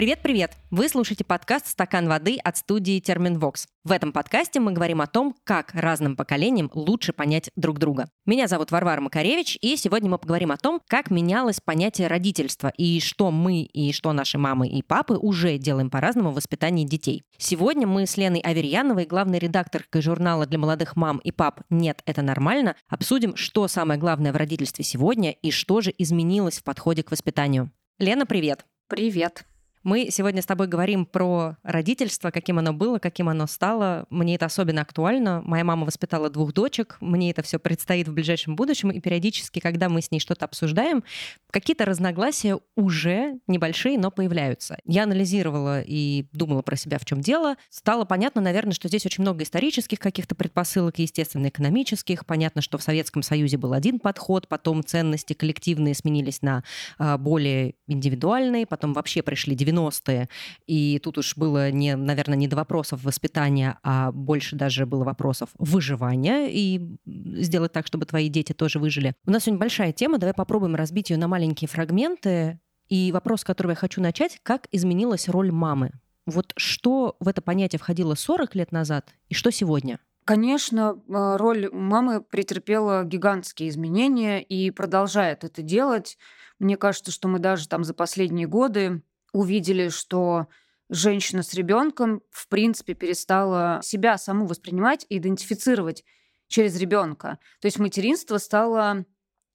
Привет-привет! Вы слушаете подкаст «Стакан воды» от студии «Терминвокс». В этом подкасте мы говорим о том, как разным поколениям лучше понять друг друга. Меня зовут Варвара Макаревич, и сегодня мы поговорим о том, как менялось понятие родительства и что мы и что наши мамы и папы уже делаем по-разному в воспитании детей. Сегодня мы с Леной Аверьяновой, главной редакторкой журнала для молодых мам и пап «Нет, это нормально», обсудим, что самое главное в родительстве сегодня и что же изменилось в подходе к воспитанию. Лена, привет! Привет! Мы сегодня с тобой говорим про родительство, каким оно было, каким оно стало. Мне это особенно актуально. Моя мама воспитала двух дочек, мне это все предстоит в ближайшем будущем, и периодически, когда мы с ней что-то обсуждаем, какие-то разногласия уже небольшие, но появляются. Я анализировала и думала про себя, в чем дело. Стало понятно, наверное, что здесь очень много исторических каких-то предпосылок, естественно, экономических. Понятно, что в Советском Союзе был один подход, потом ценности коллективные сменились на а, более индивидуальные, потом вообще пришли 90-е, и тут уж было, не, наверное, не до вопросов воспитания, а больше даже было вопросов выживания и сделать так, чтобы твои дети тоже выжили. У нас сегодня большая тема, давай попробуем разбить ее на маленькие фрагменты. И вопрос, с которого я хочу начать, как изменилась роль мамы? Вот что в это понятие входило 40 лет назад и что сегодня? Конечно, а, роль мамы претерпела гигантские изменения и продолжает это делать. Мне кажется, что мы даже там за последние годы увидели, что женщина с ребенком в принципе перестала себя саму воспринимать и идентифицировать через ребенка. То есть материнство стало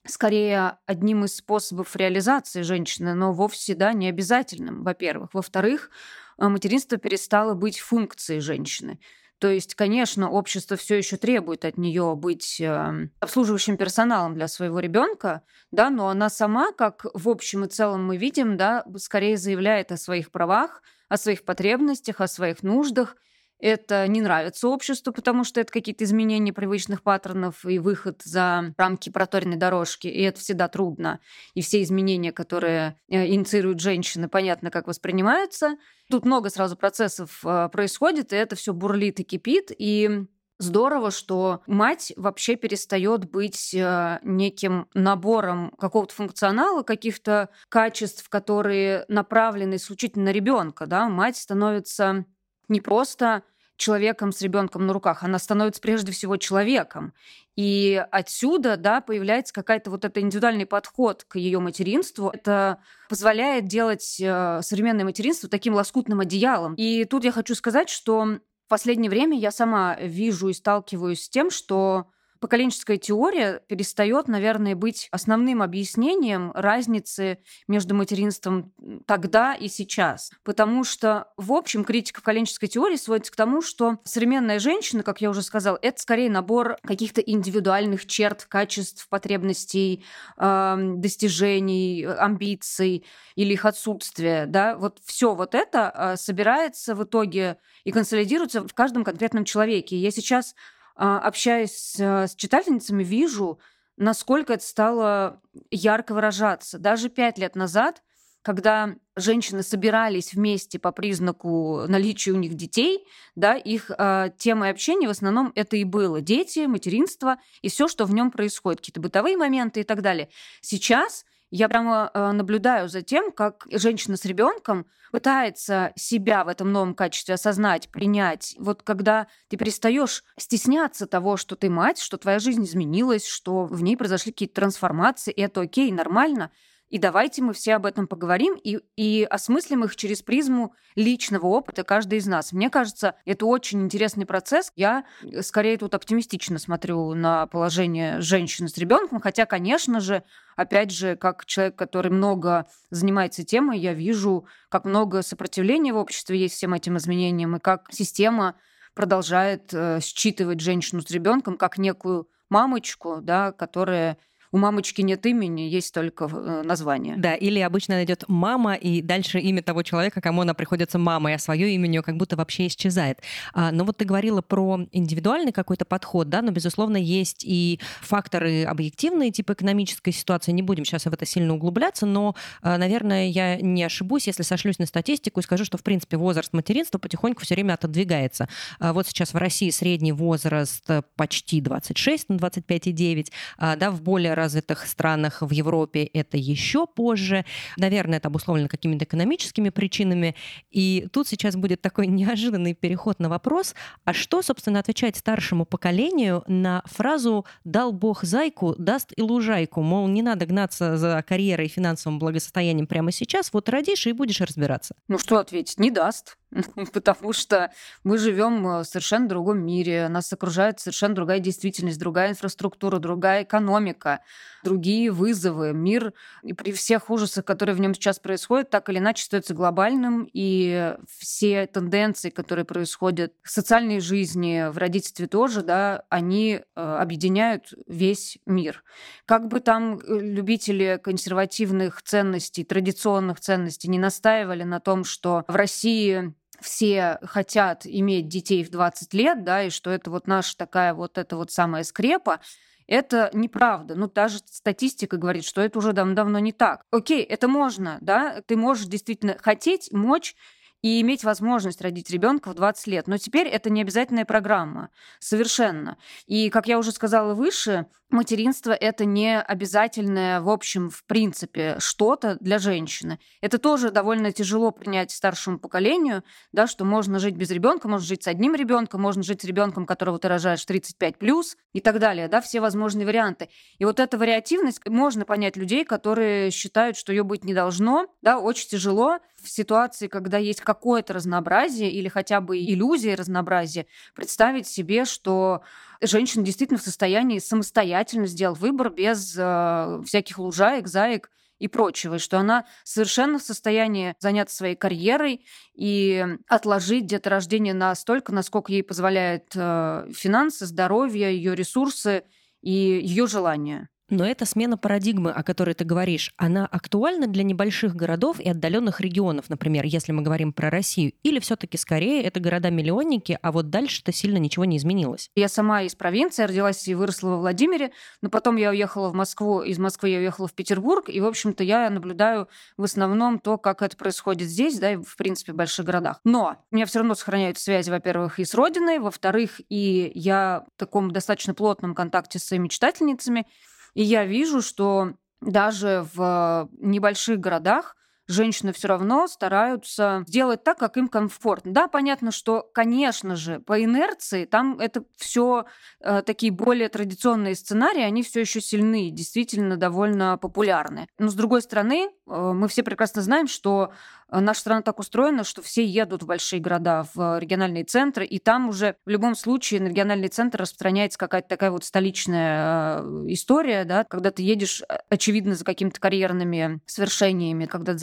скорее одним из способов реализации женщины, но вовсе да, не обязательным, во-первых. Во-вторых, э, материнство перестало быть функцией женщины. То есть, конечно, общество все еще требует от нее быть э, обслуживающим персоналом для своего ребенка, да, но она сама, как в общем и целом мы видим, да, скорее заявляет о своих правах, о своих потребностях, о своих нуждах, это не нравится обществу, потому что это какие-то изменения привычных паттернов и выход за рамки проторенной дорожки, и это всегда трудно. И все изменения, которые э, инициируют женщины, понятно, как воспринимаются. Тут много сразу процессов э, происходит, и это все бурлит и кипит, и Здорово, что мать вообще перестает быть э, неким набором какого-то функционала, каких-то качеств, которые направлены исключительно на ребенка. Да? Мать становится не просто человеком с ребенком на руках, она становится прежде всего человеком. И отсюда, да, появляется какая-то вот это индивидуальный подход к ее материнству. Это позволяет делать э, современное материнство таким лоскутным одеялом. И тут я хочу сказать, что в последнее время я сама вижу и сталкиваюсь с тем, что поколенческая теория перестает, наверное, быть основным объяснением разницы между материнством тогда и сейчас. Потому что, в общем, критика поколенческой теории сводится к тому, что современная женщина, как я уже сказала, это скорее набор каких-то индивидуальных черт, качеств, потребностей, э, достижений, амбиций или их отсутствия. Да? Вот все вот это э, собирается в итоге и консолидируется в каждом конкретном человеке. Я сейчас общаясь с читательницами, вижу, насколько это стало ярко выражаться. Даже пять лет назад, когда женщины собирались вместе по признаку наличия у них детей, да, их э, темой общения в основном это и было дети, материнство и все, что в нем происходит, какие-то бытовые моменты и так далее. Сейчас я прямо э, наблюдаю за тем, как женщина с ребенком пытается себя в этом новом качестве осознать, принять. Вот когда ты перестаешь стесняться того, что ты мать, что твоя жизнь изменилась, что в ней произошли какие-то трансформации, и это окей, нормально, и давайте мы все об этом поговорим и, и осмыслим их через призму личного опыта каждой из нас. Мне кажется, это очень интересный процесс. Я э, скорее тут оптимистично смотрю на положение женщины с ребенком, хотя, конечно же, опять же, как человек, который много занимается темой, я вижу, как много сопротивления в обществе есть всем этим изменениям, и как система продолжает э, считывать женщину с ребенком как некую мамочку, да, которая у мамочки нет имени, есть только э, название. Да, или обычно найдет мама, и дальше имя того человека, кому она приходится мамой, а свое имя у нее как будто вообще исчезает. А, но вот ты говорила про индивидуальный какой-то подход, да, но, безусловно, есть и факторы объективные, типа экономической ситуации. Не будем сейчас в это сильно углубляться, но, а, наверное, я не ошибусь, если сошлюсь на статистику и скажу, что, в принципе, возраст материнства потихоньку все время отодвигается. А вот сейчас в России средний возраст почти 26, на 25,9, да, в более развитых странах в Европе это еще позже. Наверное, это обусловлено какими-то экономическими причинами. И тут сейчас будет такой неожиданный переход на вопрос, а что, собственно, отвечать старшему поколению на фразу «дал Бог зайку, даст и лужайку», мол, не надо гнаться за карьерой и финансовым благосостоянием прямо сейчас, вот родишь и будешь разбираться. Ну что ответить? Не даст. потому что мы живем в совершенно другом мире, нас окружает совершенно другая действительность, другая инфраструктура, другая экономика, другие вызовы. Мир и при всех ужасах, которые в нем сейчас происходят, так или иначе остается глобальным, и все тенденции, которые происходят в социальной жизни, в родительстве тоже, да, они э, объединяют весь мир. Как бы там э, любители консервативных ценностей, традиционных ценностей не настаивали на том, что в России все хотят иметь детей в 20 лет, да, и что это вот наша такая вот эта вот самая скрепа, это неправда. Ну, даже статистика говорит, что это уже давно не так. Окей, это можно, да, ты можешь действительно хотеть, мочь, и иметь возможность родить ребенка в 20 лет. Но теперь это не обязательная программа. Совершенно. И, как я уже сказала выше, материнство — это не обязательное, в общем, в принципе, что-то для женщины. Это тоже довольно тяжело принять старшему поколению, да, что можно жить без ребенка, можно жить с одним ребенком, можно жить с ребенком, которого ты рожаешь 35 плюс и так далее, да, все возможные варианты. И вот эта вариативность, можно понять людей, которые считают, что ее быть не должно, да, очень тяжело в ситуации, когда есть какое-то разнообразие или хотя бы иллюзия разнообразия, представить себе, что женщина действительно в состоянии самостоятельно сделать выбор без э, всяких лужаек, заек и прочего, что она совершенно в состоянии заняться своей карьерой и отложить деторождение настолько, насколько ей позволяет э, финансы, здоровье, ее ресурсы и ее желания. Но эта смена парадигмы, о которой ты говоришь, она актуальна для небольших городов и отдаленных регионов, например, если мы говорим про Россию, или все-таки скорее это города-миллионники, а вот дальше-то сильно ничего не изменилось? Я сама из провинции, родилась и выросла во Владимире, но потом я уехала в Москву, из Москвы я уехала в Петербург, и, в общем-то, я наблюдаю в основном то, как это происходит здесь, да, и, в принципе, в больших городах. Но у меня все равно сохраняются связи, во-первых, и с родиной, во-вторых, и я в таком достаточно плотном контакте с своими читательницами, и я вижу, что даже в небольших городах женщины все равно стараются сделать так, как им комфортно. Да, понятно, что, конечно же, по инерции там это все э, такие более традиционные сценарии, они все еще сильны, действительно довольно популярны. Но с другой стороны, э, мы все прекрасно знаем, что э, наша страна так устроена, что все едут в большие города, в региональные центры, и там уже в любом случае на региональный центр распространяется какая-то такая вот столичная э, история, да, когда ты едешь, э, очевидно, за какими-то карьерными свершениями, когда ты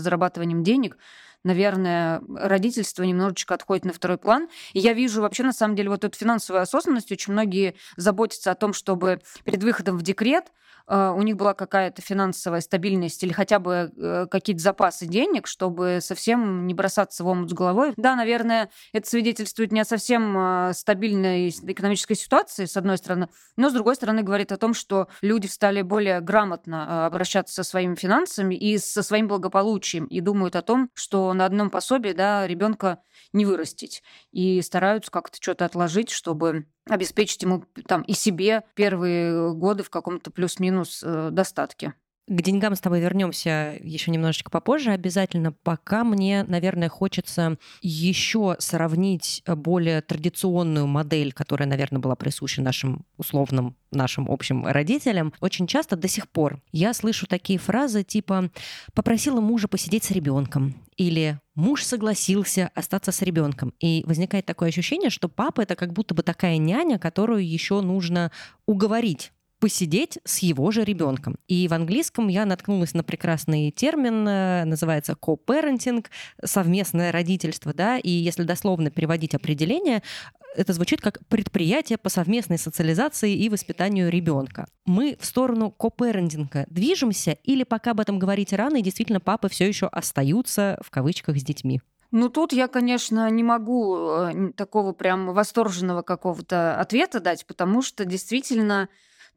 зарабатыванием денег, наверное, родительство немножечко отходит на второй план. И я вижу вообще, на самом деле, вот эту финансовую осознанность. Очень многие заботятся о том, чтобы перед выходом в декрет у них была какая-то финансовая стабильность или хотя бы э, какие-то запасы денег, чтобы совсем не бросаться в омут с головой. Да, наверное, это свидетельствует не о совсем э, стабильной экономической ситуации, с одной стороны, но с другой стороны говорит о том, что люди стали более грамотно обращаться со своими финансами и со своим благополучием и думают о том, что на одном пособии да, ребенка не вырастить. И стараются как-то что-то отложить, чтобы обеспечить ему там и себе первые годы в каком-то плюс-минус э, достатке. К деньгам с тобой вернемся еще немножечко попозже обязательно. Пока мне, наверное, хочется еще сравнить более традиционную модель, которая, наверное, была присуща нашим условным нашим общим родителям, очень часто до сих пор я слышу такие фразы типа «попросила мужа посидеть с ребенком» или «муж согласился остаться с ребенком». И возникает такое ощущение, что папа — это как будто бы такая няня, которую еще нужно уговорить посидеть с его же ребенком. И в английском я наткнулась на прекрасный термин, э, называется co-parenting, совместное родительство, да, и если дословно переводить определение, это звучит как предприятие по совместной социализации и воспитанию ребенка. Мы в сторону копэрендинга движемся или пока об этом говорить рано, и действительно папы все еще остаются в кавычках с детьми? Ну, тут я, конечно, не могу э, такого прям восторженного какого-то ответа дать, потому что действительно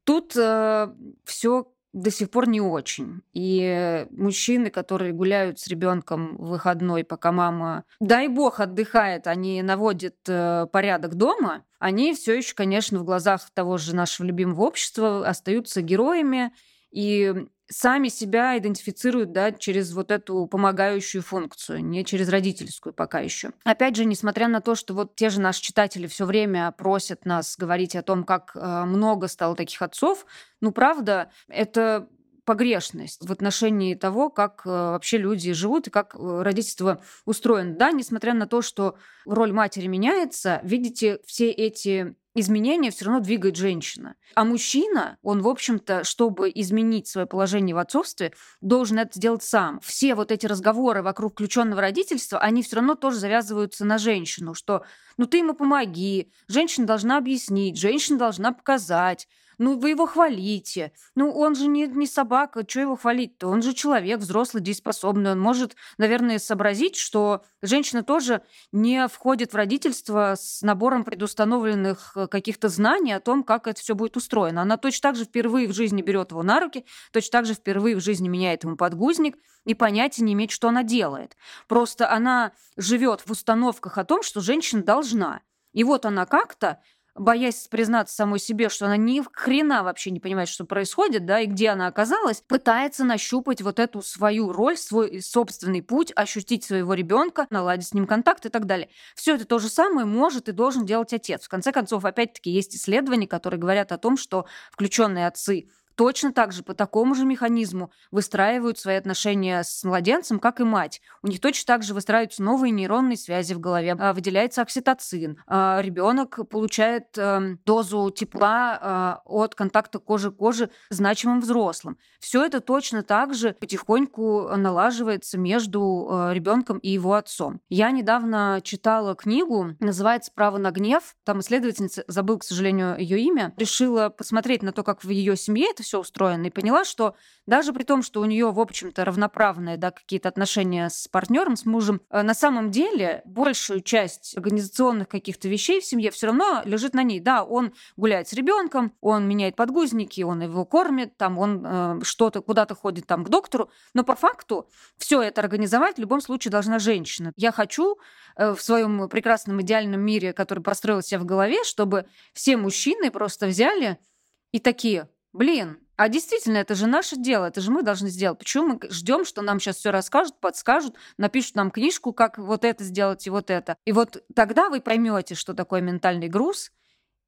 Тут э, все до сих пор не очень. И мужчины, которые гуляют с ребенком в выходной, пока мама, дай бог, отдыхает, они наводят э, порядок дома, они все еще, конечно, в глазах того же нашего любимого общества остаются героями. И сами себя идентифицируют да, через вот эту помогающую функцию, не через родительскую пока еще. Опять же, несмотря на то, что вот те же наши читатели все время просят нас говорить о том, как э, много стало таких отцов, ну, правда, это погрешность в отношении того, как э, вообще люди живут и как э, родительство устроено. Да, несмотря на то, что роль матери меняется, видите, все эти изменения все равно двигает женщина. А мужчина, он, в общем-то, чтобы изменить свое положение в отцовстве, должен это сделать сам. Все вот эти разговоры вокруг включенного родительства, они все равно тоже завязываются на женщину, что ну ты ему помоги, женщина должна объяснить, женщина должна показать, ну, вы его хвалите. Ну, он же не, не собака, что его хвалить-то? Он же человек, взрослый, дееспособный. Он может, наверное, сообразить, что женщина тоже не входит в родительство с набором предустановленных э, каких-то знаний о том, как это все будет устроено. Она точно так же впервые в жизни берет его на руки, точно так же впервые в жизни меняет ему подгузник и понятия не имеет, что она делает. Просто она живет в установках о том, что женщина должна. И вот она как-то боясь признаться самой себе, что она ни хрена вообще не понимает, что происходит, да, и где она оказалась, пытается нащупать вот эту свою роль, свой собственный путь, ощутить своего ребенка, наладить с ним контакт и так далее. Все это то же самое может и должен делать отец. В конце концов, опять-таки, есть исследования, которые говорят о том, что включенные отцы точно так же по такому же механизму выстраивают свои отношения с младенцем, как и мать. У них точно так же выстраиваются новые нейронные связи в голове, а, выделяется окситоцин, а, ребенок получает эм, дозу тепла а, от контакта кожи к коже значимым взрослым. Все это точно так же потихоньку налаживается между ребенком и его отцом. Я недавно читала книгу, называется «Право на гнев». Там исследовательница, забыл, к сожалению, ее имя, решила посмотреть на то, как в ее семье это все устроено, и поняла, что даже при том, что у нее, в общем-то, равноправные да, какие-то отношения с партнером, с мужем, э, на самом деле большую часть организационных каких-то вещей в семье все равно лежит на ней. Да, он гуляет с ребенком, он меняет подгузники, он его кормит, там он э, что-то куда-то ходит там к доктору, но по факту все это организовать в любом случае должна женщина. Я хочу э, в своем прекрасном идеальном мире, который построил себя в голове, чтобы все мужчины просто взяли и такие, Блин, а действительно, это же наше дело, это же мы должны сделать. Почему мы ждем, что нам сейчас все расскажут, подскажут, напишут нам книжку, как вот это сделать и вот это. И вот тогда вы поймете, что такое ментальный груз,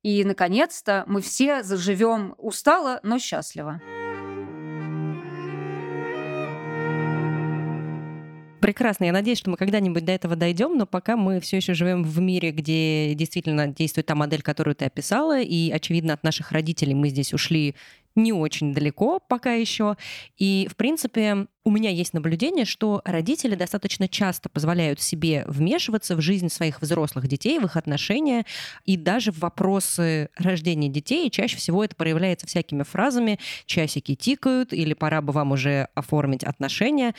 и, наконец-то, мы все заживем устало, но счастливо. Прекрасно. Я надеюсь, что мы когда-нибудь до этого дойдем, но пока мы все еще живем в мире, где действительно действует та модель, которую ты описала, и, очевидно, от наших родителей мы здесь ушли не очень далеко пока еще. И, в принципе, у меня есть наблюдение, что родители достаточно часто позволяют себе вмешиваться в жизнь своих взрослых детей, в их отношения и даже в вопросы рождения детей. Чаще всего это проявляется всякими фразами «часики тикают» или «пора бы вам уже оформить отношения»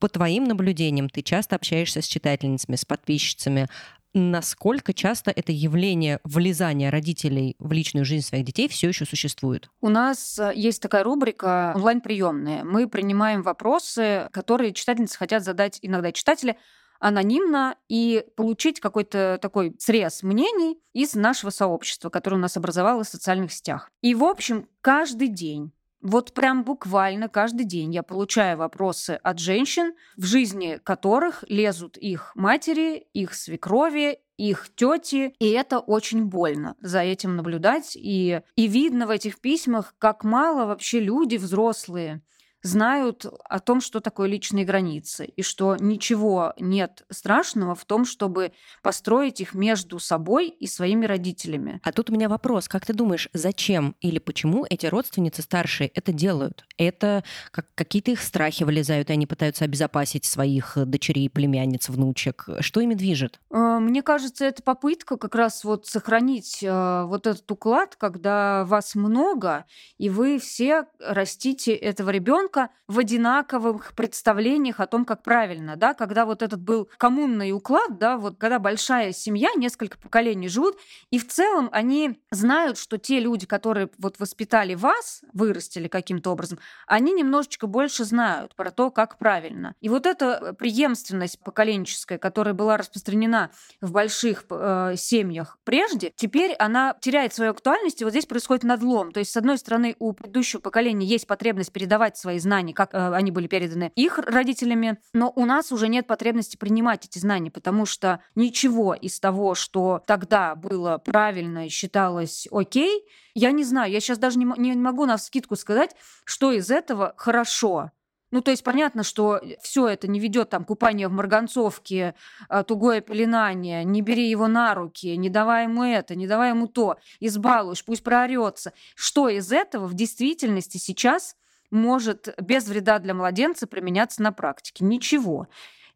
по твоим наблюдениям, ты часто общаешься с читательницами, с подписчицами. Насколько часто это явление влезания родителей в личную жизнь своих детей все еще существует? У нас э, есть такая рубрика онлайн-приемные. Мы принимаем вопросы, которые читательницы хотят задать иногда читатели анонимно и получить какой-то такой срез мнений из нашего сообщества, которое у нас образовалось в социальных сетях. И, в общем, каждый день вот прям буквально каждый день я получаю вопросы от женщин, в жизни которых лезут их матери, их свекрови, их тети, и это очень больно за этим наблюдать. И, и видно в этих письмах, как мало вообще люди взрослые знают о том, что такое личные границы, и что ничего нет страшного в том, чтобы построить их между собой и своими родителями. А тут у меня вопрос. Как ты думаешь, зачем или почему эти родственницы старшие это делают? Это как какие-то их страхи вылезают, и они пытаются обезопасить своих дочерей, племянниц, внучек. Что ими движет? Э, мне кажется, это попытка как раз вот сохранить э, вот этот уклад, когда вас много, и вы все растите этого ребенка ребенка в одинаковых представлениях о том, как правильно, да, когда вот этот был коммунный уклад, да, вот когда большая семья, несколько поколений живут, и в целом они знают, что те люди, которые вот воспитали вас, вырастили каким-то образом, они немножечко больше знают про то, как правильно. И вот эта преемственность поколенческая, которая была распространена в больших э, семьях прежде, теперь она теряет свою актуальность, и вот здесь происходит надлом. То есть, с одной стороны, у предыдущего поколения есть потребность передавать свои знания, как э, они были переданы их родителями, но у нас уже нет потребности принимать эти знания, потому что ничего из того, что тогда было правильно и считалось окей, я не знаю, я сейчас даже не, не могу на скидку сказать, что из этого хорошо. Ну, то есть понятно, что все это не ведет там купание в марганцовке, а, тугое пеленание, не бери его на руки, не давай ему это, не давай ему то, избалуешь, пусть проорется. Что из этого в действительности сейчас может без вреда для младенца применяться на практике? Ничего.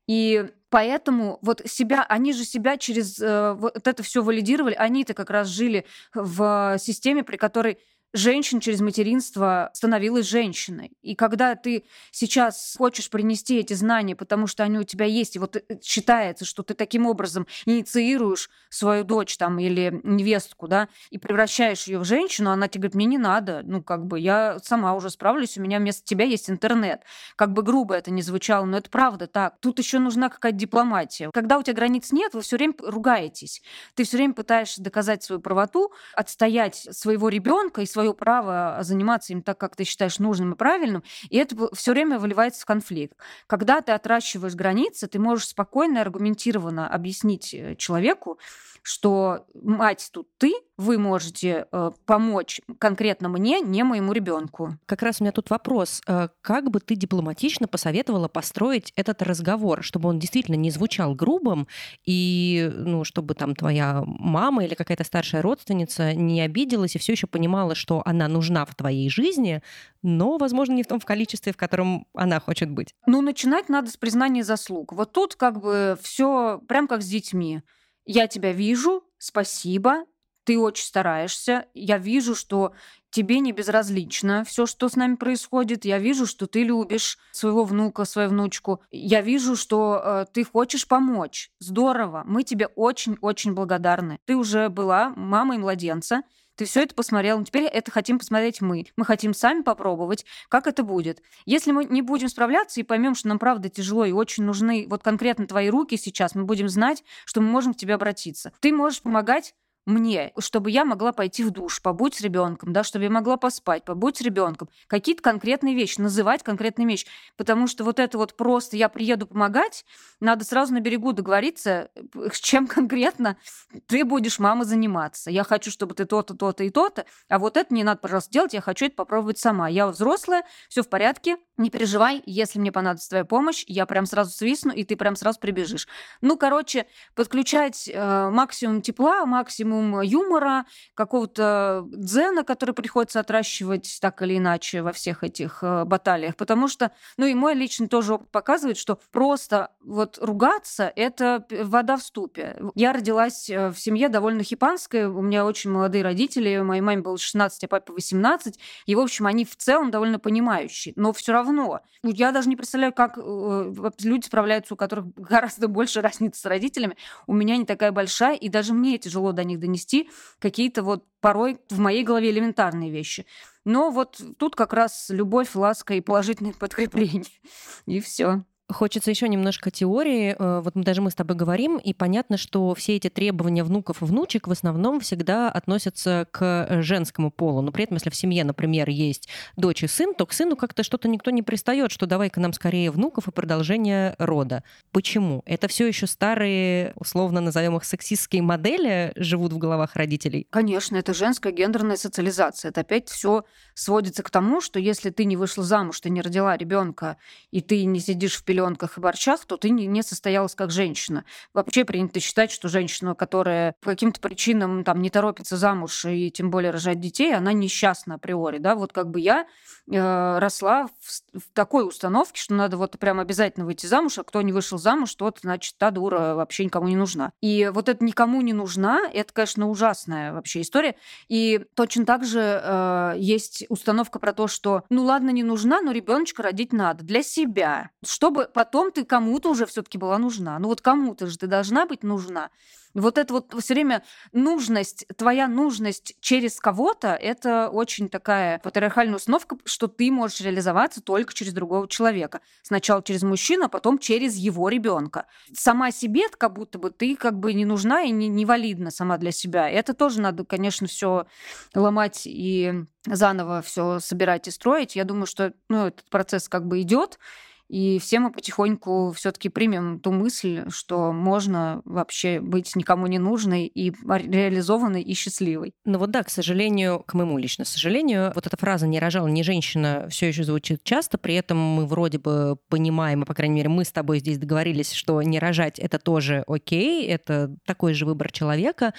И поэтому вот себя, они же себя через э, вот это все валидировали, они-то как раз жили в системе, при которой женщин через материнство становилась женщиной. И когда ты сейчас хочешь принести эти знания, потому что они у тебя есть, и вот э, считается, что ты таким образом инициируешь свою дочь там или невестку, да, и превращаешь ее в женщину, она тебе говорит, мне не надо, ну, как бы я сама уже справлюсь, у меня вместо тебя есть интернет. Как бы грубо это ни звучало, но это правда так. Тут еще нужна какая-то дипломатия. Когда у тебя границ нет, вы все время ругаетесь. Ты все время пытаешься доказать свою правоту, отстоять своего ребенка и свою свое право заниматься им так, как ты считаешь нужным и правильным, и это все время выливается в конфликт. Когда ты отращиваешь границы, ты можешь спокойно и аргументированно объяснить э, человеку, что мать тут ты, вы можете э, помочь конкретно мне, не моему ребенку. Как раз у меня тут вопрос. Э, как бы ты дипломатично посоветовала построить этот разговор, чтобы он действительно не звучал грубым, и ну, чтобы там твоя мама или какая-то старшая родственница не обиделась и все еще понимала, что она нужна в твоей жизни, но, возможно, не в том в количестве, в котором она хочет быть? Ну, начинать надо с признания заслуг. Вот тут как бы все прям как с детьми я тебя вижу, спасибо, ты очень стараешься, я вижу, что тебе не безразлично все, что с нами происходит. Я вижу, что ты любишь своего внука, свою внучку. Я вижу, что э, ты хочешь помочь. Здорово. Мы тебе очень-очень благодарны. Ты уже была мамой младенца. Ты все это посмотрел, но теперь это хотим посмотреть мы. Мы хотим сами попробовать, как это будет. Если мы не будем справляться и поймем, что нам правда тяжело и очень нужны вот конкретно твои руки сейчас, мы будем знать, что мы можем к тебе обратиться. Ты можешь помогать мне, чтобы я могла пойти в душ, побудь с ребенком, да, чтобы я могла поспать, побудь с ребенком, какие-то конкретные вещи, называть конкретные вещи, потому что вот это вот просто я приеду помогать, надо сразу на берегу договориться, э, с чем конкретно ты будешь, мама, заниматься. Я хочу, чтобы ты то-то, то-то и то-то, а вот это не надо, пожалуйста, делать, я хочу это попробовать сама. Я взрослая, все в порядке, не переживай, если мне понадобится твоя помощь, я прям сразу свистну, и ты прям сразу прибежишь. Ну, короче, подключать э, максимум тепла, максимум юмора, какого-то дзена, который приходится отращивать так или иначе во всех этих э, баталиях. Потому что, ну и мой личный тоже опыт показывает, что просто вот ругаться — это вода в ступе. Я родилась э, в семье довольно хипанской, у меня очень молодые родители, моей маме было 16, а папе 18, и, в общем, они в целом довольно понимающие. Но все равно равно. Я даже не представляю, как э, люди справляются, у которых гораздо больше разницы с родителями. У меня не такая большая, и даже мне тяжело до них донести какие-то вот порой в моей голове элементарные вещи. Но вот тут как раз любовь, ласка и положительное подкрепление. И все. Хочется еще немножко теории. Э, вот даже мы с тобой говорим, и понятно, что все эти требования внуков и внучек в основном всегда относятся к женскому полу. Но при этом, если в семье, например, есть дочь и сын, то к сыну как-то что-то никто не пристает, что давай-ка нам скорее внуков и продолжение рода. Почему? Это все еще старые, условно назовем их сексистские модели, живут в головах родителей? Конечно, это женская гендерная социализация. Это опять все сводится к тому, что если ты не вышла замуж, ты не родила ребенка, и ты не сидишь в пеленках и борщах, то ты не состоялась как женщина. Вообще принято считать, что женщина, которая по каким-то причинам там не торопится замуж и тем более рожать детей, она несчастна априори. Да? Вот как бы я э, росла в, в такой установке, что надо вот прям обязательно выйти замуж, а кто не вышел замуж, тот, значит, та дура вообще никому не нужна. И вот это никому не нужна, это, конечно, ужасная вообще история. И точно так же э, есть установка про то, что ну ладно, не нужна, но ребеночка родить надо для себя, чтобы потом ты кому-то уже все-таки была нужна. Ну вот кому-то же ты должна быть нужна. Вот это вот все время нужность, твоя нужность через кого-то, это очень такая патриархальная установка, что ты можешь реализоваться только через другого человека. Сначала через мужчину, а потом через его ребенка. Сама себе как будто бы ты как бы не нужна и не, не валидна сама для себя. Это тоже надо, конечно, все ломать и заново все собирать и строить. Я думаю, что ну, этот процесс как бы идет. И все мы потихоньку все-таки примем ту мысль, что можно вообще быть никому не нужной и реализованной и счастливой. Ну вот да, к сожалению, к моему лично сожалению, вот эта фраза «не рожала ни женщина» все еще звучит часто, при этом мы вроде бы понимаем, и, по крайней мере, мы с тобой здесь договорились, что не рожать — это тоже окей, это такой же выбор человека,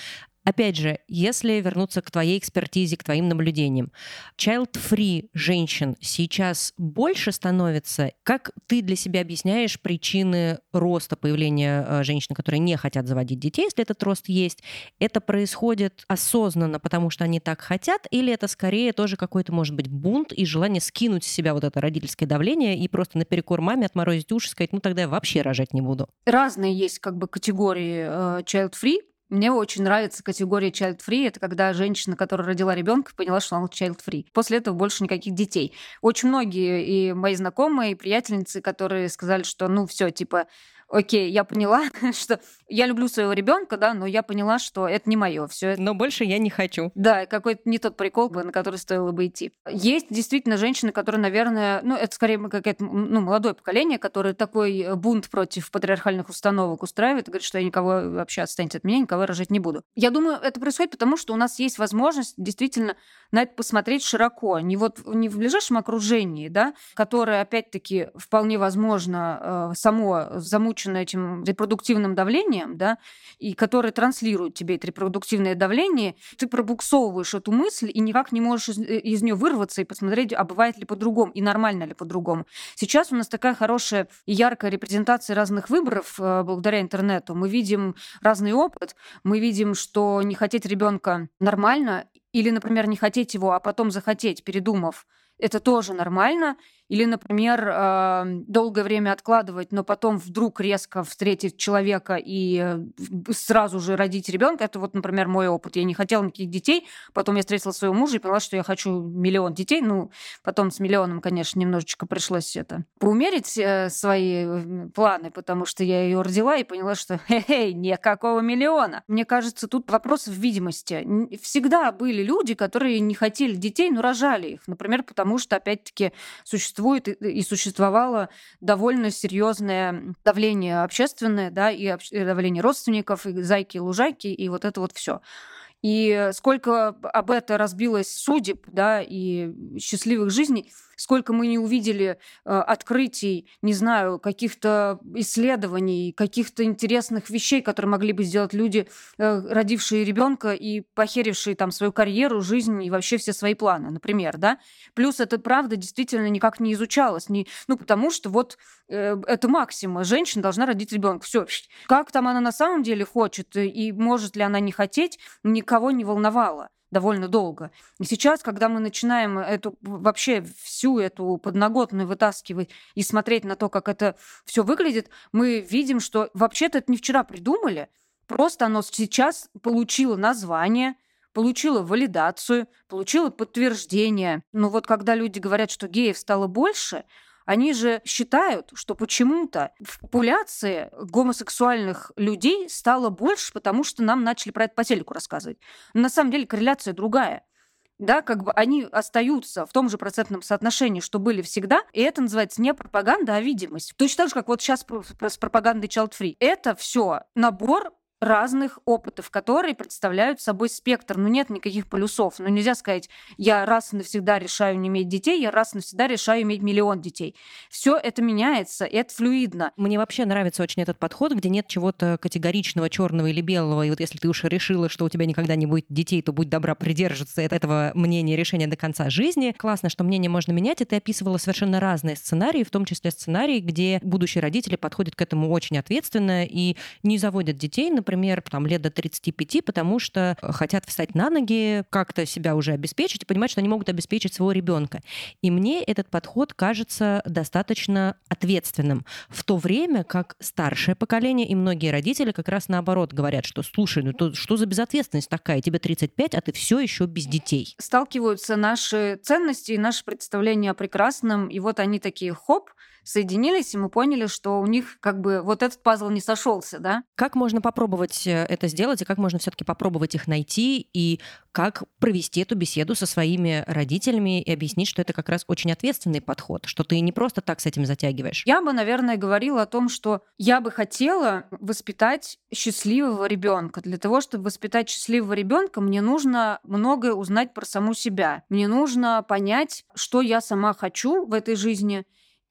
Опять же, если вернуться к твоей экспертизе, к твоим наблюдениям, child-free женщин сейчас больше становится. Как ты для себя объясняешь причины роста появления э, женщин, которые не хотят заводить детей, если этот рост есть? Это происходит осознанно, потому что они так хотят, или это скорее тоже какой-то, может быть, бунт и желание скинуть с себя вот это родительское давление и просто наперекор маме отморозить уши, сказать, ну тогда я вообще рожать не буду? Разные есть как бы категории э, child-free. Мне очень нравится категория child-free. Это когда женщина, которая родила ребенка, поняла, что она child-free. После этого больше никаких детей. Очень многие и мои знакомые, и приятельницы, которые сказали, что ну все, типа, окей, я поняла, что я люблю своего ребенка, да, но я поняла, что это не мое. Все Но больше я не хочу. Да, какой-то не тот прикол, на который стоило бы идти. Есть действительно женщины, которые, наверное, ну, это скорее какое-то ну, молодое поколение, которое такой э, бунт против патриархальных установок устраивает, говорит, что я никого вообще отстаньте от меня, никого рожать не буду. Я думаю, это происходит потому, что у нас есть возможность действительно на это посмотреть широко, не вот не в ближайшем окружении, да, которое, опять-таки, вполне возможно, э, само замучено этим репродуктивным давлением, да, и который транслирует тебе это репродуктивное давление, ты пробуксовываешь эту мысль и никак не можешь из, э, из нее вырваться и посмотреть, а бывает ли по-другому и нормально ли по-другому. Сейчас у нас такая хорошая и яркая репрезентация разных выборов э, благодаря интернету. Мы видим разный опыт, мы видим, что не хотеть ребенка нормально, или, например, не хотеть его, а потом захотеть, передумав, это тоже нормально. Или, например, а, долгое время откладывать, но потом вдруг резко встретить человека и э, сразу же родить ребенка. Это вот, например, мой опыт. Я не хотела никаких детей, потом я встретила своего мужа и поняла, что я хочу миллион детей. Ну, потом с миллионом, конечно, немножечко пришлось это поумерить э, свои э, планы, потому что я ее родила и поняла, что хе-хей, никакого миллиона. Мне кажется, тут вопрос в видимости. Всегда были люди, которые не хотели детей, но рожали их. Например, потому что, опять-таки, существует существует и существовало довольно серьезное давление общественное, да, и давление родственников, и зайки, и лужайки, и вот это вот все. И сколько об это разбилось судеб, да, и счастливых жизней, сколько мы не увидели э, открытий, не знаю, каких-то исследований, каких-то интересных вещей, которые могли бы сделать люди, э, родившие ребенка и похерившие там свою карьеру, жизнь и вообще все свои планы, например, да. Плюс это правда действительно никак не изучалось, не, ну потому что вот э, это максима, женщина должна родить ребенка, все. Как там она на самом деле хочет и может ли она не хотеть, никого не волновало довольно долго. И сейчас, когда мы начинаем эту вообще всю эту подноготную вытаскивать и смотреть на то, как это все выглядит, мы видим, что вообще-то это не вчера придумали, просто оно сейчас получило название, получило валидацию, получило подтверждение. Но вот когда люди говорят, что геев стало больше, они же считают, что почему-то в популяции гомосексуальных людей стало больше, потому что нам начали про это по телеку рассказывать. Но на самом деле корреляция другая да, как бы они остаются в том же процентном соотношении, что были всегда, и это называется не пропаганда, а видимость. Точно так же, как вот сейчас с пропагандой Child Free. Это все набор разных опытов, которые представляют собой спектр. Ну, нет никаких полюсов. Ну, нельзя сказать, я раз и навсегда решаю не иметь детей, я раз и навсегда решаю иметь миллион детей. Все это меняется, и это флюидно. Мне вообще нравится очень этот подход, где нет чего-то категоричного, черного или белого. И вот если ты уж решила, что у тебя никогда не будет детей, то будь добра придерживаться этого мнения, решения до конца жизни. Классно, что мнение можно менять, и ты описывала совершенно разные сценарии, в том числе сценарии, где будущие родители подходят к этому очень ответственно и не заводят детей, например, например, там лет до 35, потому что хотят встать на ноги, как-то себя уже обеспечить и понимать, что они могут обеспечить своего ребенка. И мне этот подход кажется достаточно ответственным. В то время как старшее поколение и многие родители как раз наоборот говорят, что слушай, ну то что за безответственность такая? Тебе 35, а ты все еще без детей. Сталкиваются наши ценности и наши представления о прекрасном, и вот они такие хоп, соединились, и мы поняли, что у них как бы вот этот пазл не сошелся, да? Как можно попробовать э, это сделать, и как можно все-таки попробовать их найти, и как провести эту беседу со своими родителями и объяснить, что это как раз очень ответственный подход, что ты не просто так с этим затягиваешь? Я бы, наверное, говорила о том, что я бы хотела воспитать счастливого ребенка. Для того, чтобы воспитать счастливого ребенка, мне нужно многое узнать про саму себя. Мне нужно понять, что я сама хочу в этой жизни,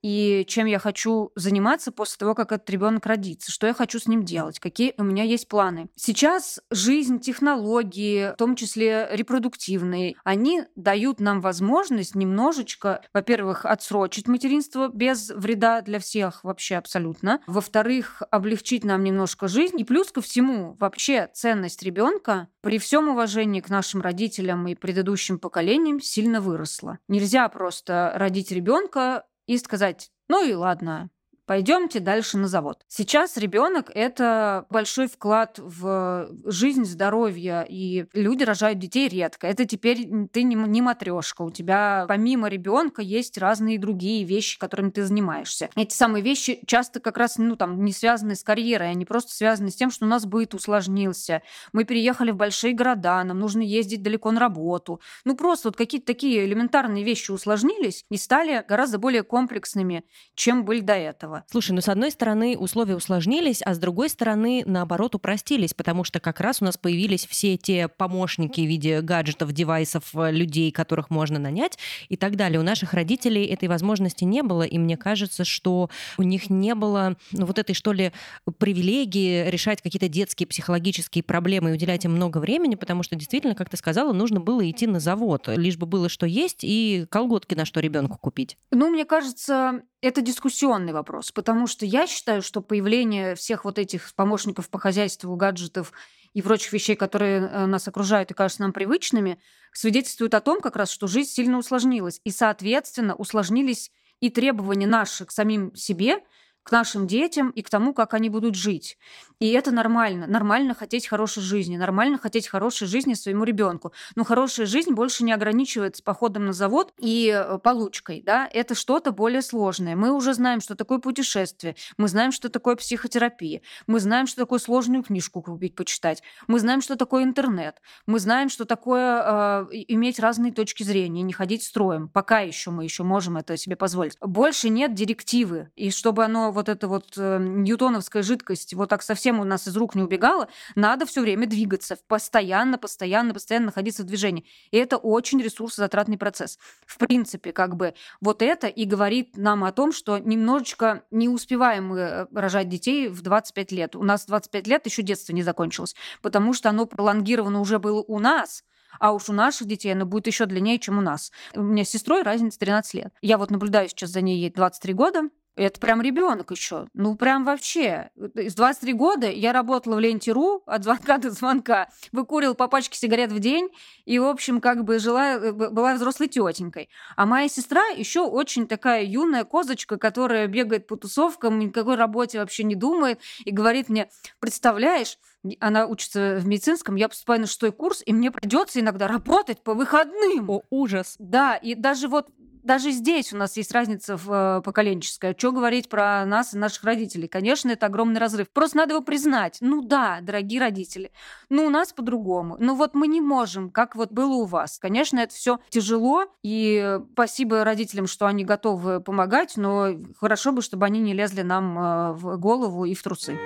и чем я хочу заниматься после того, как этот ребенок родится, что я хочу с ним делать, какие у меня есть планы. Сейчас жизнь, технологии, в том числе репродуктивные, они дают нам возможность немножечко, во-первых, отсрочить материнство без вреда для всех вообще абсолютно, во-вторых, облегчить нам немножко жизнь, и плюс ко всему вообще ценность ребенка при всем уважении к нашим родителям и предыдущим поколениям сильно выросла. Нельзя просто родить ребенка и сказать, ну и ладно, Пойдемте дальше на завод. Сейчас ребенок это большой вклад в жизнь, здоровье, и люди рожают детей редко. Это теперь ты не, матрешка. У тебя помимо ребенка есть разные другие вещи, которыми ты занимаешься. Эти самые вещи часто как раз ну, там, не связаны с карьерой, они просто связаны с тем, что у нас быт усложнился. Мы переехали в большие города, нам нужно ездить далеко на работу. Ну просто вот какие-то такие элементарные вещи усложнились и стали гораздо более комплексными, чем были до этого этого. Слушай, ну с одной стороны условия усложнились, а с другой стороны наоборот упростились, потому что как раз у нас появились все те помощники в виде гаджетов, девайсов, э, людей, которых можно нанять и так далее. У наших родителей этой возможности не было, и мне кажется, что у них не было ну, вот этой, что ли, привилегии решать какие-то детские психологические проблемы и уделять им много времени, потому что действительно, как ты сказала, нужно было идти на завод, лишь бы было что есть и колготки на что ребенку купить. Ну, мне кажется, это дискуссионный вопрос, потому что я считаю, что появление всех вот этих помощников по хозяйству, гаджетов и прочих вещей, которые э, нас окружают и кажутся нам привычными, свидетельствует о том как раз, что жизнь сильно усложнилась. И, соответственно, усложнились и требования наши к самим себе – к нашим детям и к тому, как они будут жить. И это нормально. Нормально хотеть хорошей жизни, нормально хотеть хорошей жизни своему ребенку. Но хорошая жизнь больше не ограничивается походом на завод и э, получкой. Да? Это что-то более сложное. Мы уже знаем, что такое путешествие, мы знаем, что такое психотерапия, мы знаем, что такое сложную книжку купить, почитать, мы знаем, что такое интернет, мы знаем, что такое э, иметь разные точки зрения, не ходить строем. Пока еще мы еще можем это себе позволить. Больше нет директивы. И чтобы оно вот эта вот э, ньютоновская жидкость вот так совсем у нас из рук не убегала, надо все время двигаться, постоянно, постоянно, постоянно находиться в движении. И это очень ресурсозатратный процесс. В принципе, как бы вот это и говорит нам о том, что немножечко не успеваем мы э, рожать детей в 25 лет. У нас 25 лет еще детство не закончилось, потому что оно пролонгировано уже было у нас, а уж у наших детей оно будет еще длиннее, чем у нас. У меня с сестрой разница 13 лет. Я вот наблюдаю сейчас за ней, ей 23 года, это прям ребенок еще. Ну, прям вообще. С 23 года я работала в Ленте.ру от звонка до звонка. Выкурила по пачке сигарет в день. И, в общем, как бы жила, э, была взрослой тетенькой. А моя сестра еще очень такая юная козочка, которая бегает по тусовкам, никакой работе вообще не думает. И говорит мне, представляешь, она учится в медицинском, я поступаю на шестой курс, и мне придется иногда работать по выходным. О, ужас. Да, и даже вот даже здесь у нас есть разница в, э, поколенческая. Что говорить про нас и наших родителей? Конечно, это огромный разрыв. Просто надо его признать. Ну да, дорогие родители, ну у нас по-другому. Ну вот мы не можем, как вот было у вас. Конечно, это все тяжело, и спасибо родителям, что они готовы помогать, но хорошо бы, чтобы они не лезли нам э, в голову и в трусы.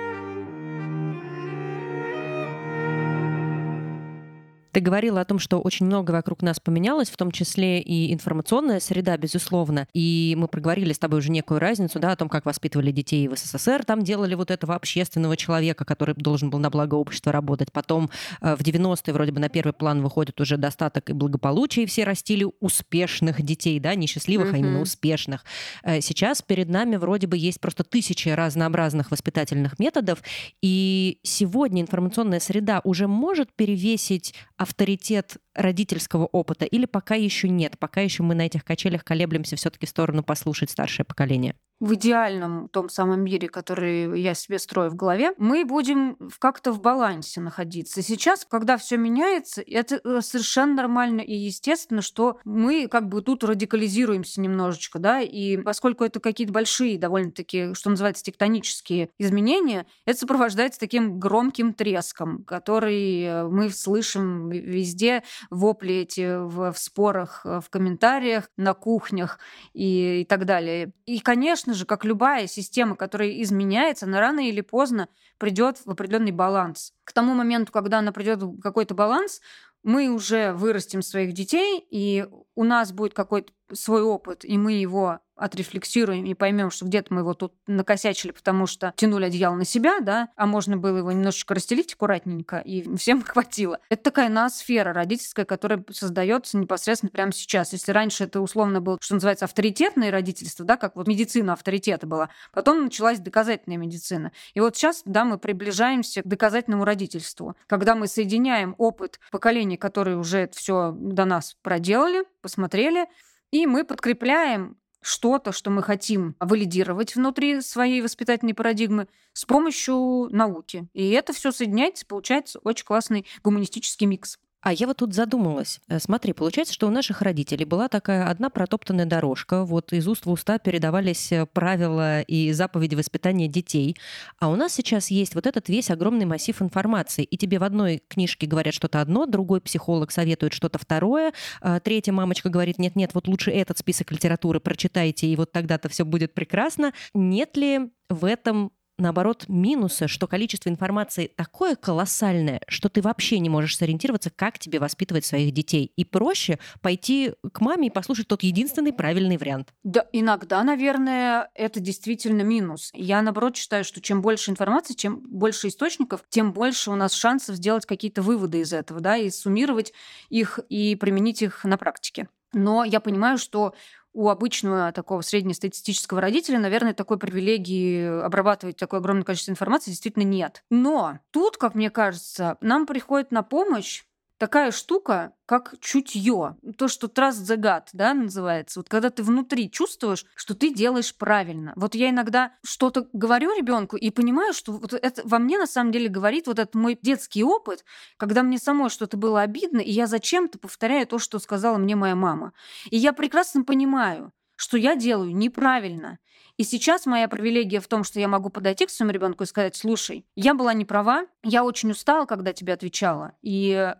Ты говорила о том, что очень много вокруг нас поменялось, в том числе и информационная среда, безусловно. И мы проговорили с тобой уже некую разницу, да, о том, как воспитывали детей в СССР. Там делали вот этого общественного человека, который должен был на благо общества работать. Потом э, в 90-е вроде бы на первый план выходит уже достаток и благополучие, и все растили успешных детей, да, не счастливых, mm-hmm. а именно успешных. Э, сейчас перед нами вроде бы есть просто тысячи разнообразных воспитательных методов, и сегодня информационная среда уже может перевесить авторитет родительского опыта или пока еще нет, пока еще мы на этих качелях колеблемся все-таки в сторону послушать старшее поколение? в идеальном том самом мире, который я себе строю в голове, мы будем как-то в балансе находиться. Сейчас, когда все меняется, это э, совершенно нормально и естественно, что мы как бы тут радикализируемся немножечко, да, и поскольку это какие-то большие довольно-таки, что называется, тектонические изменения, это сопровождается таким громким треском, который э, мы слышим везде, вопли эти в, в спорах, э, в комментариях, на кухнях и, и так далее. И, конечно, же, как любая система, которая изменяется, она рано или поздно придет в определенный баланс. К тому моменту, когда она придет в какой-то баланс, мы уже вырастим своих детей, и у нас будет какой-то свой опыт, и мы его отрефлексируем и поймем, что где-то мы его тут накосячили, потому что тянули одеяло на себя, да, а можно было его немножечко расстелить аккуратненько, и всем хватило. Это такая ноосфера родительская, которая создается непосредственно прямо сейчас. Если раньше это условно было, что называется, авторитетное родительство, да, как вот медицина авторитета была, потом началась доказательная медицина. И вот сейчас, да, мы приближаемся к доказательному родительству, когда мы соединяем опыт поколений, которые уже это все до нас проделали, посмотрели, и мы подкрепляем что-то, что мы хотим валидировать внутри своей воспитательной парадигмы с помощью науки. И это все соединяется, получается очень классный гуманистический микс. А я вот тут задумалась. Э, смотри, получается, что у наших родителей была такая одна протоптанная дорожка. Вот из уст в уста передавались э, правила и заповеди воспитания детей. А у нас сейчас есть вот этот весь огромный массив информации. И тебе в одной книжке говорят что-то одно, другой психолог советует что-то второе, а третья мамочка говорит, нет-нет, вот лучше этот список литературы прочитайте, и вот тогда-то все будет прекрасно. Нет ли в этом наоборот, минусы, что количество информации такое колоссальное, что ты вообще не можешь сориентироваться, как тебе воспитывать своих детей. И проще пойти к маме и послушать тот единственный правильный вариант. Да, иногда, наверное, это действительно минус. Я, наоборот, считаю, что чем больше информации, чем больше источников, тем больше у нас шансов сделать какие-то выводы из этого, да, и суммировать их и применить их на практике. Но я понимаю, что у обычного такого среднестатистического родителя, наверное, такой привилегии обрабатывать такое огромное количество информации действительно нет. Но тут, как мне кажется, нам приходит на помощь такая штука, как чутье. То, что trust the gut, да, называется. Вот когда ты внутри чувствуешь, что ты делаешь правильно. Вот я иногда что-то говорю ребенку и понимаю, что вот это во мне на самом деле говорит вот этот мой детский опыт, когда мне самой что-то было обидно, и я зачем-то повторяю то, что сказала мне моя мама. И я прекрасно понимаю, что я делаю неправильно. И сейчас моя привилегия в том, что я могу подойти к своему ребенку и сказать, слушай, я была не права, я очень устала, когда тебе отвечала, и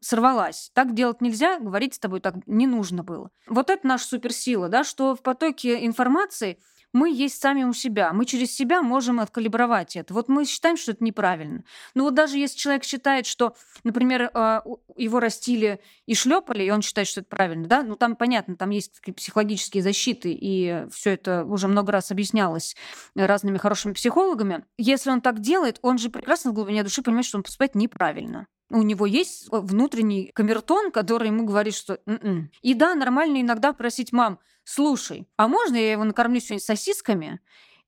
сорвалась. Так делать нельзя, говорить с тобой так не нужно было. Вот это наша суперсила, да, что в потоке информации мы есть сами у себя. Мы через себя можем откалибровать это. Вот мы считаем, что это неправильно. Но вот даже если человек считает, что, например, а, его растили и шлепали, и он считает, что это правильно, да, ну там понятно, там есть психологические защиты, и все это уже много раз объяснялось разными хорошими психологами. Если он так делает, он же прекрасно в глубине души понимает, что он поступает неправильно у него есть внутренний камертон, который ему говорит, что Н-н". и да, нормально иногда просить мам, слушай, а можно я его накормлю сегодня сосисками?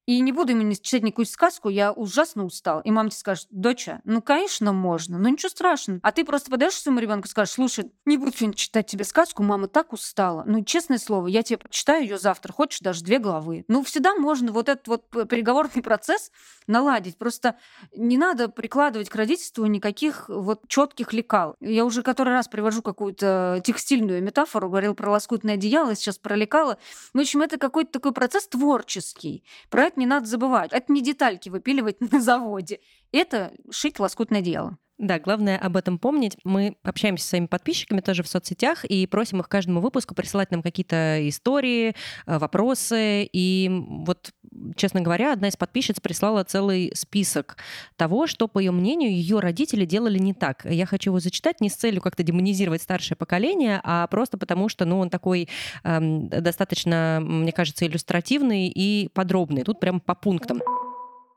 И не буду именно читать никакую сказку, я ужасно устал. И мама тебе скажет, доча, ну, конечно, можно, но ничего страшного. А ты просто подойдешь своему ребенку и скажешь, слушай, не буду сегодня читать тебе сказку, мама так устала. Ну, честное слово, я тебе почитаю ее завтра, хочешь даже две главы. Ну, всегда можно вот этот вот переговорный процесс наладить. Просто не надо прикладывать к родительству никаких вот четких лекал. Я уже который раз привожу какую-то текстильную метафору, говорил про лоскутное одеяло, сейчас про лекало. В общем, это какой-то такой процесс творческий. Про не надо забывать. Это не детальки выпиливать на заводе. Это шить лоскутное дело. Да, главное об этом помнить. Мы общаемся с своими подписчиками тоже в соцсетях и просим их каждому выпуску присылать нам какие-то истории, э, вопросы. И вот честно говоря, одна из подписчиц прислала целый список того, что, по ее мнению, ее родители делали не так. Я хочу его зачитать не с целью как-то демонизировать старшее поколение, а просто потому, что ну, он такой эм, достаточно, мне кажется, иллюстративный и подробный. Тут прям по пунктам.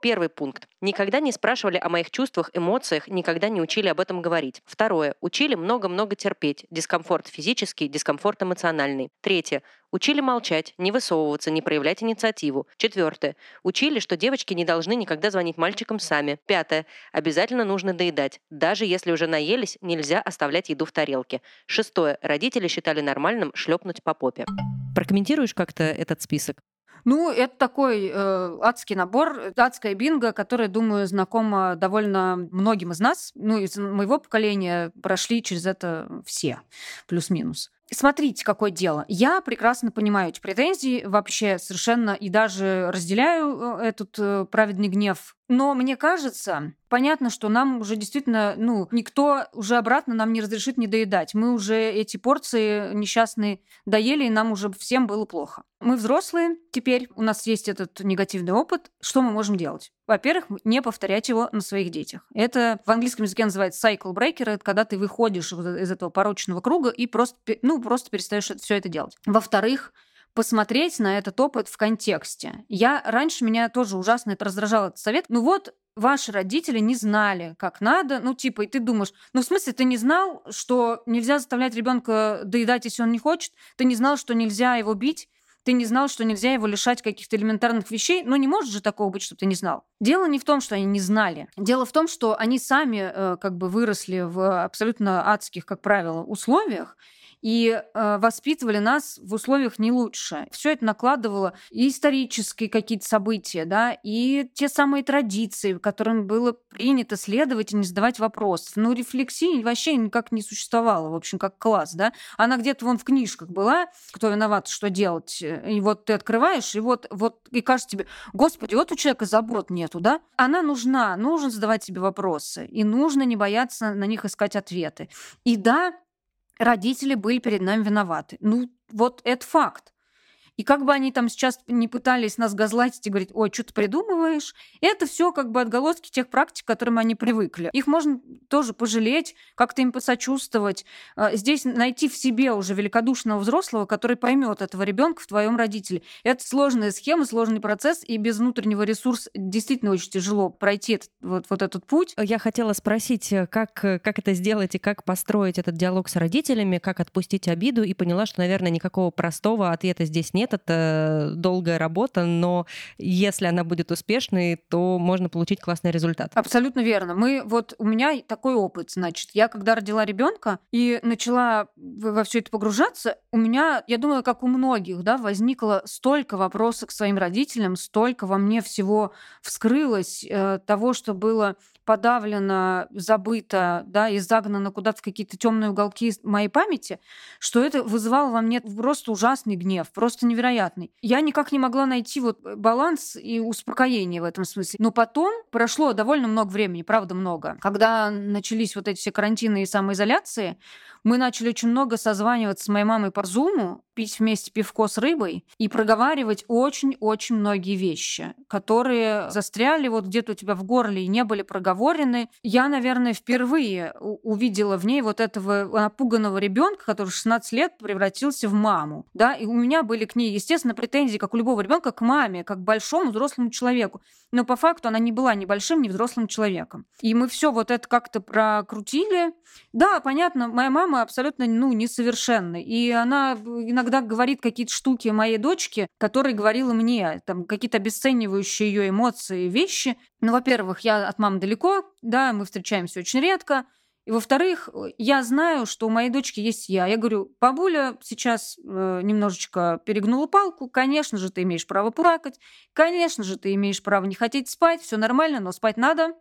Первый пункт. Никогда не спрашивали о моих чувствах, эмоциях, никогда не учили об этом говорить. Второе. Учили много-много терпеть. Дискомфорт физический, дискомфорт эмоциональный. Третье. Учили молчать, не высовываться, не проявлять инициативу. Четвертое. Учили, что девочки не должны никогда звонить мальчикам сами. Пятое. Обязательно нужно доедать. Даже если уже наелись, нельзя оставлять еду в тарелке. Шестое. Родители считали нормальным шлепнуть по попе. Прокомментируешь как-то этот список? Ну, это такой э, адский набор, адская бинго, которая, думаю, знакома довольно многим из нас. Ну, из моего поколения прошли через это все, плюс-минус. Смотрите, какое дело. Я прекрасно понимаю эти претензии вообще совершенно и даже разделяю э, этот э, праведный гнев. Но мне кажется, понятно, что нам уже действительно, ну, никто уже обратно нам не разрешит не доедать. Мы уже эти порции несчастные доели, и нам уже всем было плохо. Мы взрослые, теперь у нас есть этот негативный опыт. Что мы можем делать? Во-первых, не повторять его на своих детях. Это в английском языке называется cycle breaker, это когда ты выходишь из этого порочного круга и просто, ну, просто перестаешь все это делать. Во-вторых, посмотреть на этот опыт в контексте. Я раньше меня тоже ужасно это раздражал этот совет. Ну вот ваши родители не знали, как надо. Ну, типа, и ты думаешь, ну, в смысле, ты не знал, что нельзя заставлять ребенка доедать, если он не хочет? Ты не знал, что нельзя его бить? ты не знал, что нельзя его лишать каких-то элементарных вещей. Ну, не может же такого быть, что ты не знал. Дело не в том, что они не знали. Дело в том, что они сами э, как бы выросли в абсолютно адских, как правило, условиях, и э, воспитывали нас в условиях не лучше. Все это накладывало и исторические какие-то события, да, и те самые традиции, которым было принято следовать и не задавать вопросов. Ну, рефлексии вообще никак не существовало, в общем, как класс, да. Она где-то вон в книжках была, кто виноват, что делать. И вот ты открываешь, и вот, вот и кажется тебе, господи, вот у человека забот нету, да? Она нужна, нужно задавать себе вопросы, и нужно не бояться на них искать ответы. И да, родители были перед нами виноваты. Ну, вот это факт. И как бы они там сейчас не пытались нас газлайтить и говорить, ой, что ты придумываешь, это все как бы отголоски тех практик, к которым они привыкли. Их можно тоже пожалеть, как-то им посочувствовать. А, здесь найти в себе уже великодушного взрослого, который поймет этого ребенка в твоем родителе. Это сложная схема, сложный процесс, и без внутреннего ресурса действительно очень тяжело пройти этот, вот, вот этот путь. Я хотела спросить, э, как, э, как это сделать и как построить этот диалог с родителями, как отпустить обиду, и поняла, что, наверное, никакого простого ответа здесь нет, нет, это долгая работа, но если она будет успешной, то можно получить классный результат. Абсолютно верно. Мы вот у меня такой опыт, значит, я когда родила ребенка и начала во все это погружаться, у меня, я думаю, как у многих, да, возникло столько вопросов к своим родителям, столько во мне всего вскрылось э, того, что было подавлено, забыто, да, и загнано куда-то в какие-то темные уголки моей памяти, что это вызывало во мне просто ужасный гнев, просто невероятный. Я никак не могла найти вот э, баланс и успокоение в этом смысле. Но потом прошло довольно много времени, правда много. Когда начались вот эти все карантины и самоизоляции, мы начали очень много созваниваться с моей мамой по Зуму, пить вместе пивко с рыбой и проговаривать очень-очень многие вещи, которые застряли вот где-то у тебя в горле и не были проговорены. Я, наверное, впервые увидела в ней вот этого напуганного ребенка, который 16 лет превратился в маму. Да? И у меня были к ней, естественно, претензии, как у любого ребенка, к маме, как к большому взрослому человеку. Но по факту она не была ни большим, ни взрослым человеком. И мы все вот это как-то прокрутили. Да, понятно, моя мама абсолютно ну, несовершенна. И она иногда говорит какие-то штуки моей дочке, которые говорила мне, там какие-то обесценивающие ее эмоции, вещи. Ну, во-первых, я от мамы далеко, да, мы встречаемся очень редко. И во-вторых, я знаю, что у моей дочки есть я. Я говорю, бабуля сейчас э, немножечко перегнула палку. Конечно же, ты имеешь право плакать. Конечно же, ты имеешь право не хотеть спать. Все нормально, но спать надо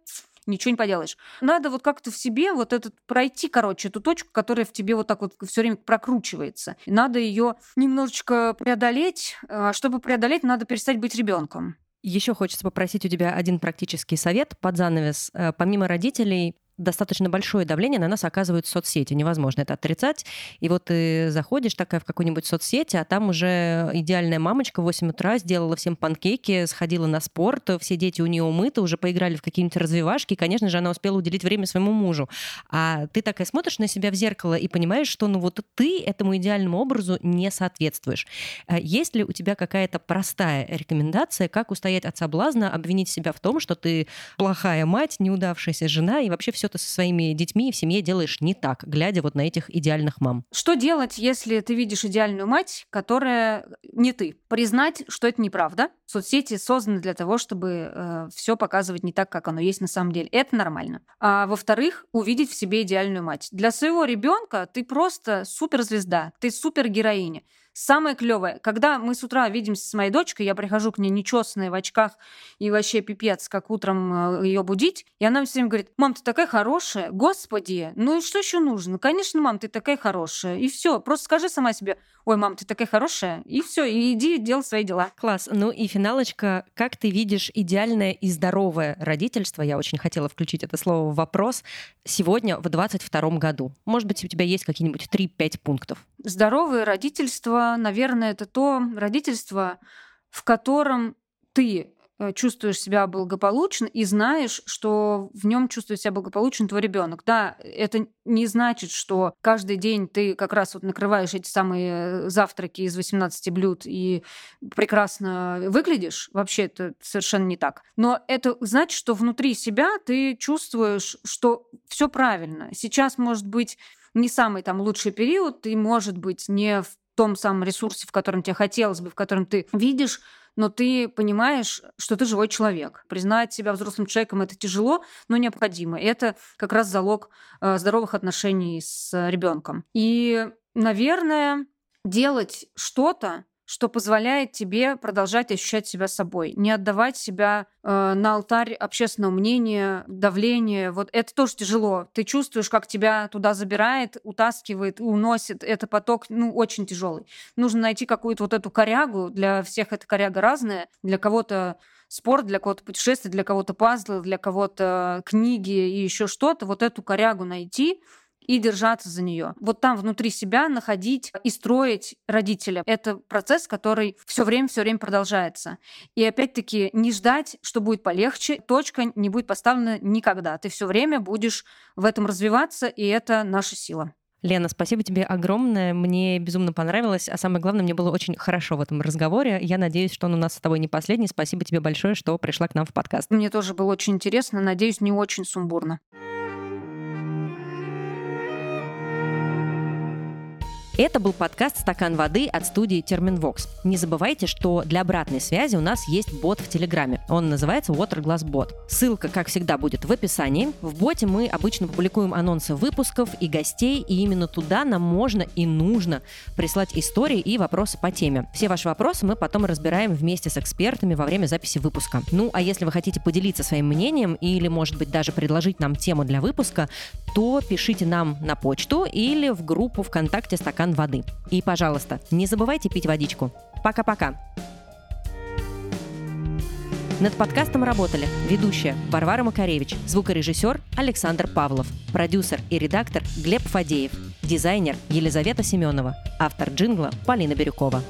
ничего не поделаешь. Надо вот как-то в себе вот этот пройти, короче, эту точку, которая в тебе вот так вот все время прокручивается. Надо ее немножечко преодолеть. А чтобы преодолеть, надо перестать быть ребенком. Еще хочется попросить у тебя один практический совет под занавес. Э, помимо родителей, достаточно большое давление на нас оказывают соцсети. Невозможно это отрицать. И вот ты заходишь такая в какую-нибудь соцсети, а там уже идеальная мамочка в 8 утра сделала всем панкейки, сходила на спорт, все дети у нее умыты, уже поиграли в какие-нибудь развивашки, и, конечно же, она успела уделить время своему мужу. А ты такая смотришь на себя в зеркало и понимаешь, что ну вот ты этому идеальному образу не соответствуешь. Э, есть ли у тебя какая-то простая рекомендация, как устоять от соблазна, обвинить себя в том, что ты плохая мать, неудавшаяся жена, и вообще все ты со своими детьми в семье делаешь не так, глядя вот на этих идеальных мам? Что делать, если ты видишь идеальную мать, которая не ты? Признать, что это неправда. Соцсети созданы для того, чтобы э, все показывать не так, как оно есть на самом деле. Это нормально. А во-вторых, увидеть в себе идеальную мать. Для своего ребенка ты просто суперзвезда, ты супергероиня. Самое клевое, когда мы с утра видимся с моей дочкой, я прихожу к ней нечесанная в очках и вообще пипец, как утром э, ее будить, и она все время говорит, мам, ты такая хорошая, господи, ну и что еще нужно? Ну, конечно, мам, ты такая хорошая, и все, просто скажи сама себе, ой, мам, ты такая хорошая, и все, и иди делай свои дела. Класс. Ну и финалочка, как ты видишь идеальное и здоровое родительство? Я очень хотела включить это слово в вопрос. Сегодня, в 22 году. Может быть, у тебя есть какие-нибудь 3-5 пунктов? Здоровое родительство, наверное, это то родительство, в котором ты Э, чувствуешь себя благополучно и знаешь, что в нем чувствует себя благополучно твой ребенок. Да, это не значит, что каждый день ты как раз вот накрываешь эти самые завтраки из 18 блюд и прекрасно выглядишь. Вообще это совершенно не так. Но это значит, что внутри себя ты чувствуешь, что все правильно. Сейчас может быть не самый там лучший период, и может быть не в том самом ресурсе, в котором тебе хотелось бы, в котором ты видишь но ты понимаешь, что ты живой человек. Признать себя взрослым человеком это тяжело, но необходимо. Это как раз залог э, здоровых отношений с ребенком. И, наверное, делать что-то, что позволяет тебе продолжать ощущать себя собой, не отдавать себя э, на алтарь общественного мнения, давления. Вот это тоже тяжело. Ты чувствуешь, как тебя туда забирает, утаскивает, уносит. Это поток, ну, очень тяжелый. Нужно найти какую-то вот эту корягу. Для всех эта коряга разная. Для кого-то спорт, для кого-то путешествие, для кого-то пазлы, для кого-то книги и еще что-то. Вот эту корягу найти и держаться за нее. Вот там внутри себя находить и строить родителя. Это процесс, который все время, все время продолжается. И опять-таки не ждать, что будет полегче. Точка не будет поставлена никогда. Ты все время будешь в этом развиваться, и это наша сила. Лена, спасибо тебе огромное. Мне безумно понравилось. А самое главное, мне было очень хорошо в этом разговоре. Я надеюсь, что он у нас с тобой не последний. Спасибо тебе большое, что пришла к нам в подкаст. Мне тоже было очень интересно. Надеюсь, не очень сумбурно. Это был подкаст «Стакан воды» от студии Терминвокс. Не забывайте, что для обратной связи у нас есть бот в Телеграме. Он называется Waterglass Bot. Ссылка, как всегда, будет в описании. В боте мы обычно публикуем анонсы выпусков и гостей, и именно туда нам можно и нужно прислать истории и вопросы по теме. Все ваши вопросы мы потом разбираем вместе с экспертами во время записи выпуска. Ну, а если вы хотите поделиться своим мнением или, может быть, даже предложить нам тему для выпуска, то пишите нам на почту или в группу ВКонтакте «Стакан стакан воды. И, пожалуйста, не забывайте пить водичку. Пока-пока. Над подкастом работали ведущая Варвара Макаревич, звукорежиссер Александр Павлов, продюсер и редактор Глеб Фадеев, дизайнер Елизавета Семенова, автор джингла Полина Бирюкова.